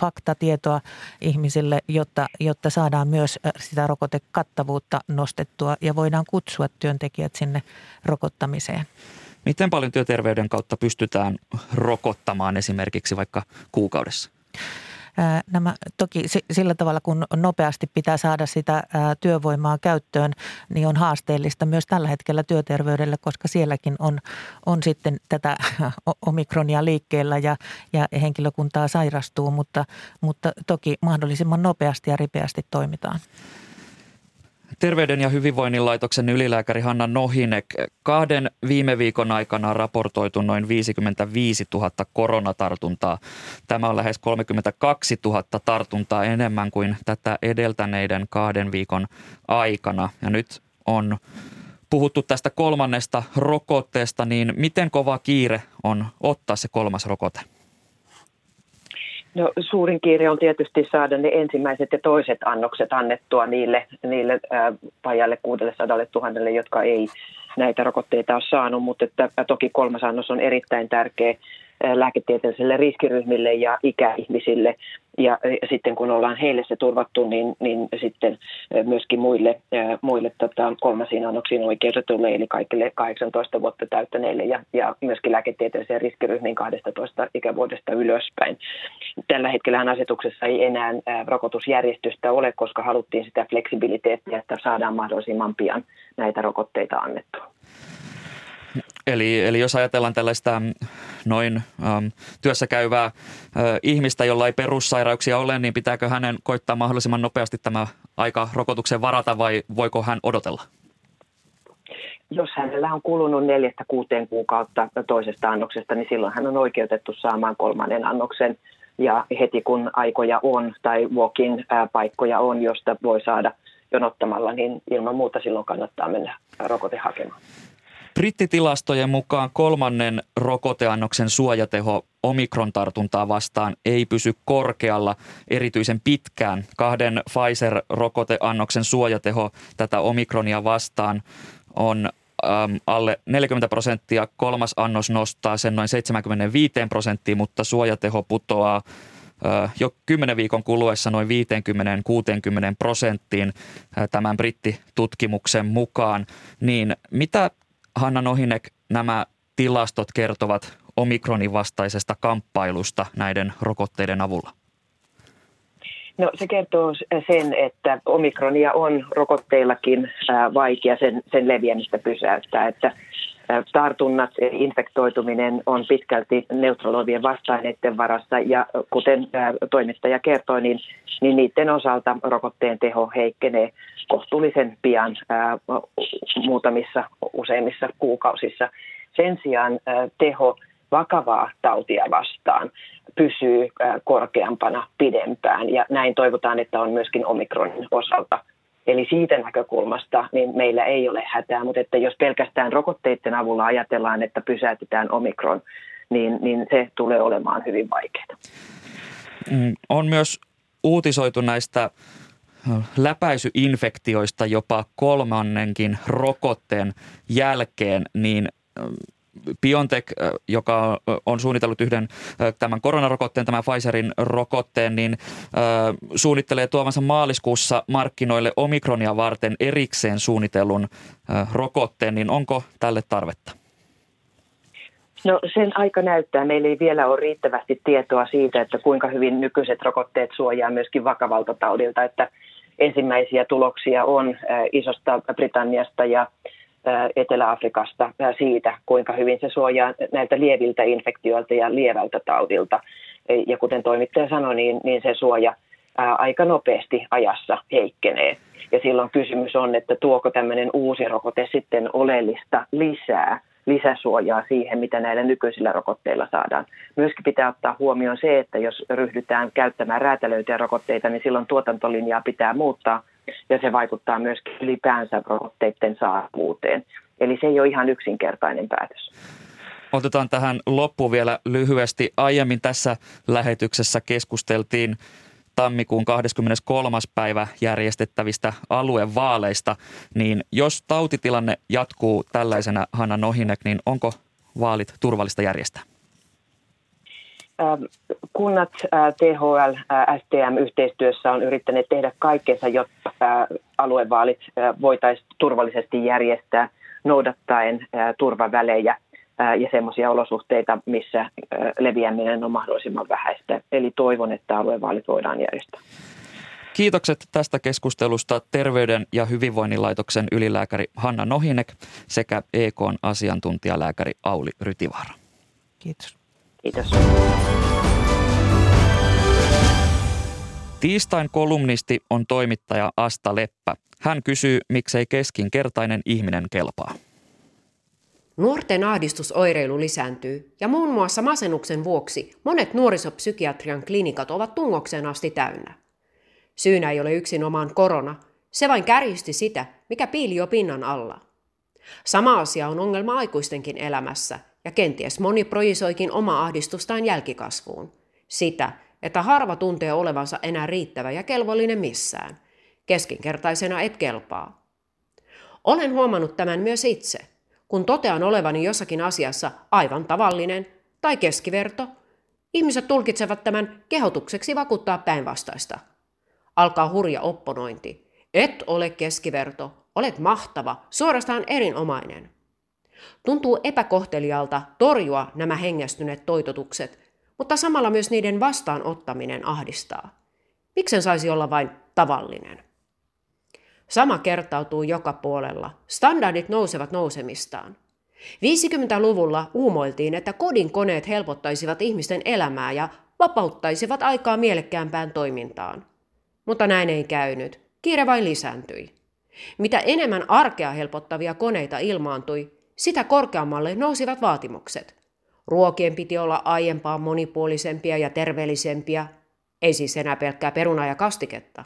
faktatietoa ihmisille, jotta, jotta saadaan myös sitä rokotekattavuutta nostettua ja voidaan kutsua työntekijät sinne rokottamiseen. Miten paljon työterveyden kautta pystytään rokottamaan esimerkiksi vaikka kuukaudessa? Nämä, toki sillä tavalla, kun nopeasti pitää saada sitä työvoimaa käyttöön, niin on haasteellista myös tällä hetkellä työterveydelle, koska sielläkin on, on sitten tätä omikronia liikkeellä ja, ja henkilökuntaa sairastuu, mutta, mutta toki mahdollisimman nopeasti ja ripeästi toimitaan. Terveyden ja hyvinvoinnin laitoksen ylilääkäri Hanna Nohinek. Kahden viime viikon aikana on raportoitu noin 55 000 koronatartuntaa. Tämä on lähes 32 000 tartuntaa enemmän kuin tätä edeltäneiden kahden viikon aikana. Ja nyt on puhuttu tästä kolmannesta rokotteesta, niin miten kova kiire on ottaa se kolmas rokote? No, suurin kiire on tietysti saada ne ensimmäiset ja toiset annokset annettua niille, niille äh, vajalle 600 000, jotka ei näitä rokotteita ole saanut, mutta että toki kolmas annos on erittäin tärkeä lääketieteellisille riskiryhmille ja ikäihmisille. Ja, sitten kun ollaan heille se turvattu, niin, niin sitten myöskin muille, muille tota, kolmasiin annoksiin oikeutetuille, eli kaikille 18 vuotta täyttäneille ja, ja myöskin lääketieteellisiin riskiryhmiin 12 ikävuodesta ylöspäin. Tällä hetkellä asetuksessa ei enää rokotusjärjestystä ole, koska haluttiin sitä fleksibiliteettiä, että saadaan mahdollisimman pian näitä rokotteita annettua. Eli, eli jos ajatellaan tällaista mm, noin äm, työssä käyvää ä, ihmistä, jolla ei perussairauksia ole, niin pitääkö hänen koittaa mahdollisimman nopeasti tämä aika rokotukseen varata vai voiko hän odotella? Jos hänellä on kulunut neljästä kuuteen kuukautta toisesta annoksesta, niin silloin hän on oikeutettu saamaan kolmannen annoksen. Ja heti kun aikoja on tai walking paikkoja on, josta voi saada jonottamalla, niin ilman muuta silloin kannattaa mennä rokote hakemaan. Brittitilastojen mukaan kolmannen rokoteannoksen suojateho omikron-tartuntaa vastaan ei pysy korkealla erityisen pitkään. Kahden Pfizer-rokoteannoksen suojateho tätä omikronia vastaan on äm, alle 40 prosenttia. Kolmas annos nostaa sen noin 75 prosenttiin, mutta suojateho putoaa jo 10 viikon kuluessa noin 50-60 prosenttiin tämän brittitutkimuksen mukaan. Niin mitä Hanna Nohinek nämä tilastot kertovat omikronin vastaisesta kamppailusta näiden rokotteiden avulla? No se kertoo sen, että omikronia on rokotteillakin vaikea sen, sen leviämistä pysäyttää, että tartunnat, infektoituminen on pitkälti neutraloivien vasta-aineiden varassa ja kuten toimittaja kertoi, niin, niin niiden osalta rokotteen teho heikkenee kohtuullisen pian muutamissa useimmissa kuukausissa. Sen sijaan teho vakavaa tautia vastaan pysyy korkeampana pidempään ja näin toivotaan, että on myöskin omikronin osalta. Eli siitä näkökulmasta niin meillä ei ole hätää, mutta että jos pelkästään rokotteiden avulla ajatellaan, että pysäytetään omikron, niin, niin se tulee olemaan hyvin vaikeaa. Mm, on myös uutisoitu näistä läpäisyinfektioista jopa kolmannenkin rokotteen jälkeen, niin BioNTech, joka on suunnitellut yhden tämän koronarokotteen, tämän Pfizerin rokotteen, niin suunnittelee tuomansa maaliskuussa markkinoille omikronia varten erikseen suunnitellun rokotteen, niin onko tälle tarvetta? No sen aika näyttää. Meillä ei vielä ole riittävästi tietoa siitä, että kuinka hyvin nykyiset rokotteet suojaa myöskin vakavalta taudilta. Että ensimmäisiä tuloksia on isosta Britanniasta ja Etelä-Afrikasta siitä, kuinka hyvin se suojaa näiltä lieviltä infektioilta ja lievältä taudilta. Ja kuten toimittaja sanoi, niin, niin se suoja aika nopeasti ajassa heikkenee. Ja silloin kysymys on, että tuoko tämmöinen uusi rokote sitten oleellista lisää lisäsuojaa siihen, mitä näillä nykyisillä rokotteilla saadaan. Myöskin pitää ottaa huomioon se, että jos ryhdytään käyttämään räätälöityjä rokotteita, niin silloin tuotantolinjaa pitää muuttaa ja se vaikuttaa myöskin ylipäänsä rokotteiden saavuuteen. Eli se ei ole ihan yksinkertainen päätös. Otetaan tähän loppuun vielä lyhyesti. Aiemmin tässä lähetyksessä keskusteltiin tammikuun 23. päivä järjestettävistä aluevaaleista, niin jos tautitilanne jatkuu tällaisena, Hanna Nohinek, niin onko vaalit turvallista järjestää? Ähm, kunnat, äh, THL, äh, STM yhteistyössä on yrittäneet tehdä kaikkensa, jotta äh, aluevaalit voitaisiin turvallisesti järjestää noudattaen turvavälejä ja semmoisia olosuhteita, missä leviäminen on mahdollisimman vähäistä. Eli toivon, että aluevaalit voidaan järjestää. Kiitokset tästä keskustelusta Terveyden ja hyvinvoinnin laitoksen ylilääkäri Hanna Nohinek sekä EKn asiantuntijalääkäri Auli Rytivaara. Kiitos. Kiitos. Tiistain kolumnisti on toimittaja Asta Leppä. Hän kysyy, miksei keskinkertainen ihminen kelpaa. Nuorten ahdistusoireilu lisääntyy ja muun muassa masennuksen vuoksi monet nuorisopsykiatrian klinikat ovat tungokseen asti täynnä. Syynä ei ole yksin omaan korona, se vain kärjisti sitä, mikä piili jo pinnan alla. Sama asia on ongelma aikuistenkin elämässä, ja kenties moni projisoikin oma ahdistustaan jälkikasvuun. Sitä, että harva tuntee olevansa enää riittävä ja kelvollinen missään. Keskinkertaisena et kelpaa. Olen huomannut tämän myös itse – kun totean olevani jossakin asiassa aivan tavallinen tai keskiverto, ihmiset tulkitsevat tämän kehotukseksi vakuuttaa päinvastaista. Alkaa hurja opponointi. Et ole keskiverto, olet mahtava, suorastaan erinomainen. Tuntuu epäkohtelialta torjua nämä hengästyneet toitotukset, mutta samalla myös niiden vastaanottaminen ahdistaa. Miksen saisi olla vain tavallinen? Sama kertautuu joka puolella. Standardit nousevat nousemistaan. 50-luvulla uumoiltiin, että kodin koneet helpottaisivat ihmisten elämää ja vapauttaisivat aikaa mielekkäämpään toimintaan. Mutta näin ei käynyt. Kiire vain lisääntyi. Mitä enemmän arkea helpottavia koneita ilmaantui, sitä korkeammalle nousivat vaatimukset. Ruokien piti olla aiempaa monipuolisempia ja terveellisempiä, ei siis enää pelkkää peruna ja kastiketta.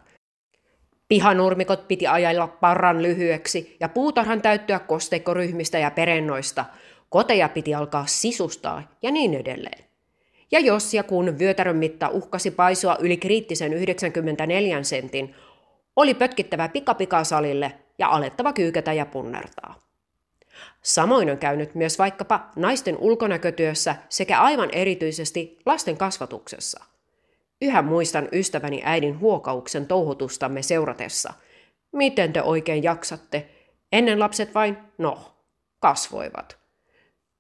Pihanurmikot piti ajalla parran lyhyeksi ja puutarhan täyttyä kosteikkoryhmistä ja perennoista. Koteja piti alkaa sisustaa ja niin edelleen. Ja jos ja kun vyötärön mitta uhkasi paisua yli kriittisen 94 sentin, oli pötkittävä pikapikasalille ja alettava kyykätä ja punnertaa. Samoin on käynyt myös vaikkapa naisten ulkonäkötyössä sekä aivan erityisesti lasten kasvatuksessa. Yhä muistan ystäväni äidin huokauksen touhutustamme seuratessa. Miten te oikein jaksatte? Ennen lapset vain, no, kasvoivat.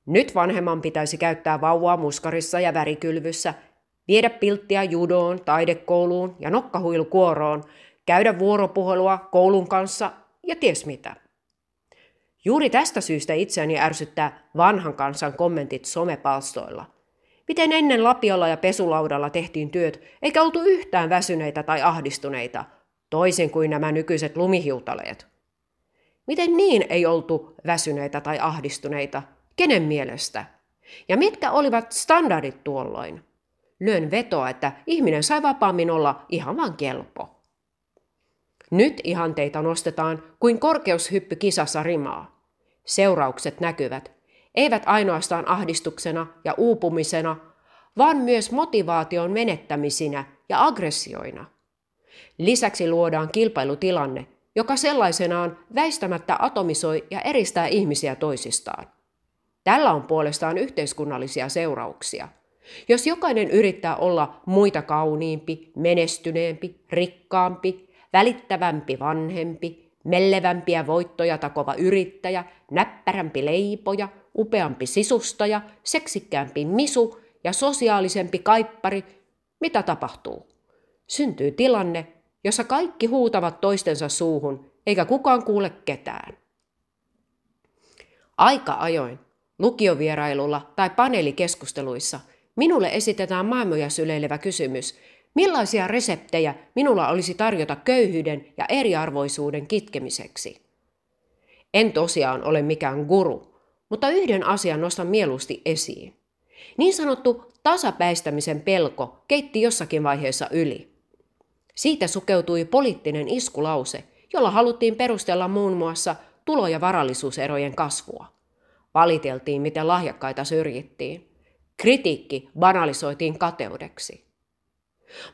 Nyt vanhemman pitäisi käyttää vauvaa muskarissa ja värikylvyssä, viedä pilttiä judoon, taidekouluun ja nokkahuilukuoroon, käydä vuoropuhelua koulun kanssa ja ties mitä. Juuri tästä syystä itseäni ärsyttää vanhan kansan kommentit somepalstoilla. Miten ennen lapiolla ja pesulaudalla tehtiin työt, eikä oltu yhtään väsyneitä tai ahdistuneita, toisin kuin nämä nykyiset lumihiutaleet. Miten niin ei oltu väsyneitä tai ahdistuneita? Kenen mielestä? Ja mitkä olivat standardit tuolloin? Lyön vetoa, että ihminen sai vapaammin olla ihan vain kelpo. Nyt ihanteita nostetaan kuin korkeushyppy kisassa rimaa. Seuraukset näkyvät, eivät ainoastaan ahdistuksena ja uupumisena, vaan myös motivaation menettämisinä ja aggressioina. Lisäksi luodaan kilpailutilanne, joka sellaisenaan väistämättä atomisoi ja eristää ihmisiä toisistaan. Tällä on puolestaan yhteiskunnallisia seurauksia. Jos jokainen yrittää olla muita kauniimpi, menestyneempi, rikkaampi, välittävämpi vanhempi, mellevämpiä voittoja takova yrittäjä, näppärämpi leipoja, upeampi sisustaja, seksikkäämpi misu ja sosiaalisempi kaippari, mitä tapahtuu? Syntyy tilanne, jossa kaikki huutavat toistensa suuhun, eikä kukaan kuule ketään. Aika ajoin, lukiovierailulla tai paneelikeskusteluissa, minulle esitetään maailmoja syleilevä kysymys, Millaisia reseptejä minulla olisi tarjota köyhyyden ja eriarvoisuuden kitkemiseksi? En tosiaan ole mikään guru, mutta yhden asian nostan mieluusti esiin. Niin sanottu tasapäistämisen pelko keitti jossakin vaiheessa yli. Siitä sukeutui poliittinen iskulause, jolla haluttiin perustella muun muassa tulo- ja varallisuuserojen kasvua. Valiteltiin, miten lahjakkaita syrjittiin. Kritiikki banalisoitiin kateudeksi.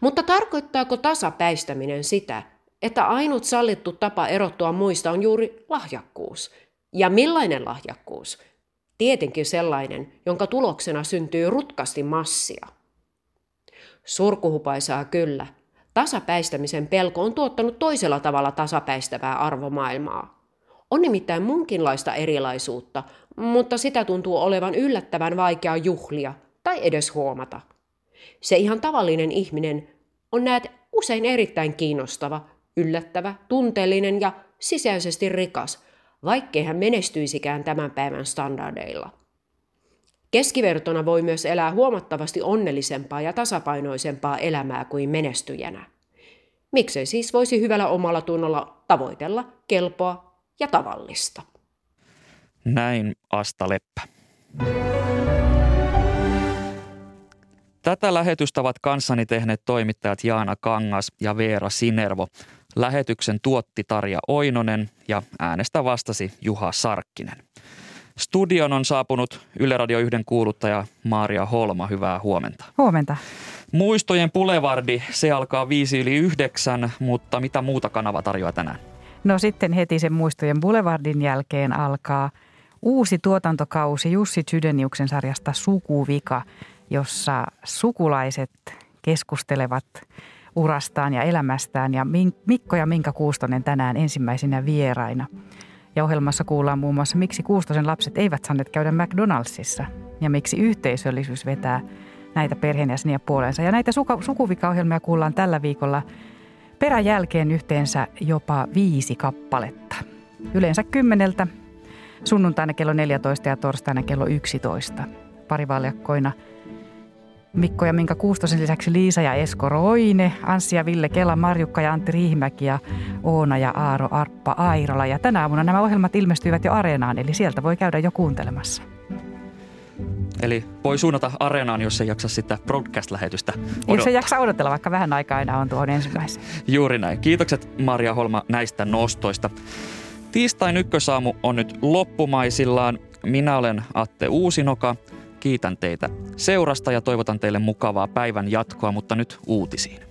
Mutta tarkoittaako tasapäistäminen sitä, että ainut sallittu tapa erottua muista on juuri lahjakkuus? Ja millainen lahjakkuus? Tietenkin sellainen, jonka tuloksena syntyy rutkasti massia. Surkuhupaisaa kyllä. Tasapäistämisen pelko on tuottanut toisella tavalla tasapäistävää arvomaailmaa. On nimittäin munkinlaista erilaisuutta, mutta sitä tuntuu olevan yllättävän vaikea juhlia tai edes huomata – se ihan tavallinen ihminen on näet usein erittäin kiinnostava, yllättävä, tunteellinen ja sisäisesti rikas, vaikkei hän menestyisikään tämän päivän standardeilla. Keskivertona voi myös elää huomattavasti onnellisempaa ja tasapainoisempaa elämää kuin menestyjänä. Miksei siis voisi hyvällä omalla tunnolla tavoitella kelpoa ja tavallista? Näin Asta Leppä. Tätä lähetystä ovat kanssani tehneet toimittajat Jaana Kangas ja Veera Sinervo. Lähetyksen tuotti Tarja Oinonen ja äänestä vastasi Juha Sarkkinen. Studion on saapunut Yle Radio 1 kuuluttaja Maaria Holma. Hyvää huomenta. Huomenta. Muistojen Pulevardi, se alkaa viisi yli yhdeksän, mutta mitä muuta kanava tarjoaa tänään? No sitten heti sen Muistojen Boulevardin jälkeen alkaa uusi tuotantokausi Jussi Sydeniuksen sarjasta Sukuvika – jossa sukulaiset keskustelevat urastaan ja elämästään ja Mikko ja Minka Kuustonen tänään ensimmäisinä vieraina. Ja ohjelmassa kuullaan muun muassa, miksi Kuustosen lapset eivät saaneet käydä McDonaldsissa ja miksi yhteisöllisyys vetää näitä perheenjäseniä puoleensa. Ja näitä suku- sukuvikaohjelmia kuullaan tällä viikolla peräjälkeen yhteensä jopa viisi kappaletta. Yleensä kymmeneltä sunnuntaina kello 14 ja torstaina kello 11. Parivaljakkoina Mikko ja Minka Kuustosen lisäksi Liisa ja Esko Roine, Anssi ja Ville Kela, Marjukka ja Antti Riihimäki ja Oona ja Aaro Arppa Airola. Ja tänä aamuna nämä ohjelmat ilmestyivät jo Areenaan, eli sieltä voi käydä jo kuuntelemassa. Eli voi suunnata Areenaan, jos ei jaksa sitä broadcast-lähetystä odottaa. Jos ei jaksa odotella, vaikka vähän aikaa aina on tuohon ensimmäiseen. Juuri näin. Kiitokset Maria Holma näistä nostoista. Tiistain ykkösaamu on nyt loppumaisillaan. Minä olen Atte Uusinoka. Kiitän teitä seurasta ja toivotan teille mukavaa päivän jatkoa, mutta nyt uutisiin.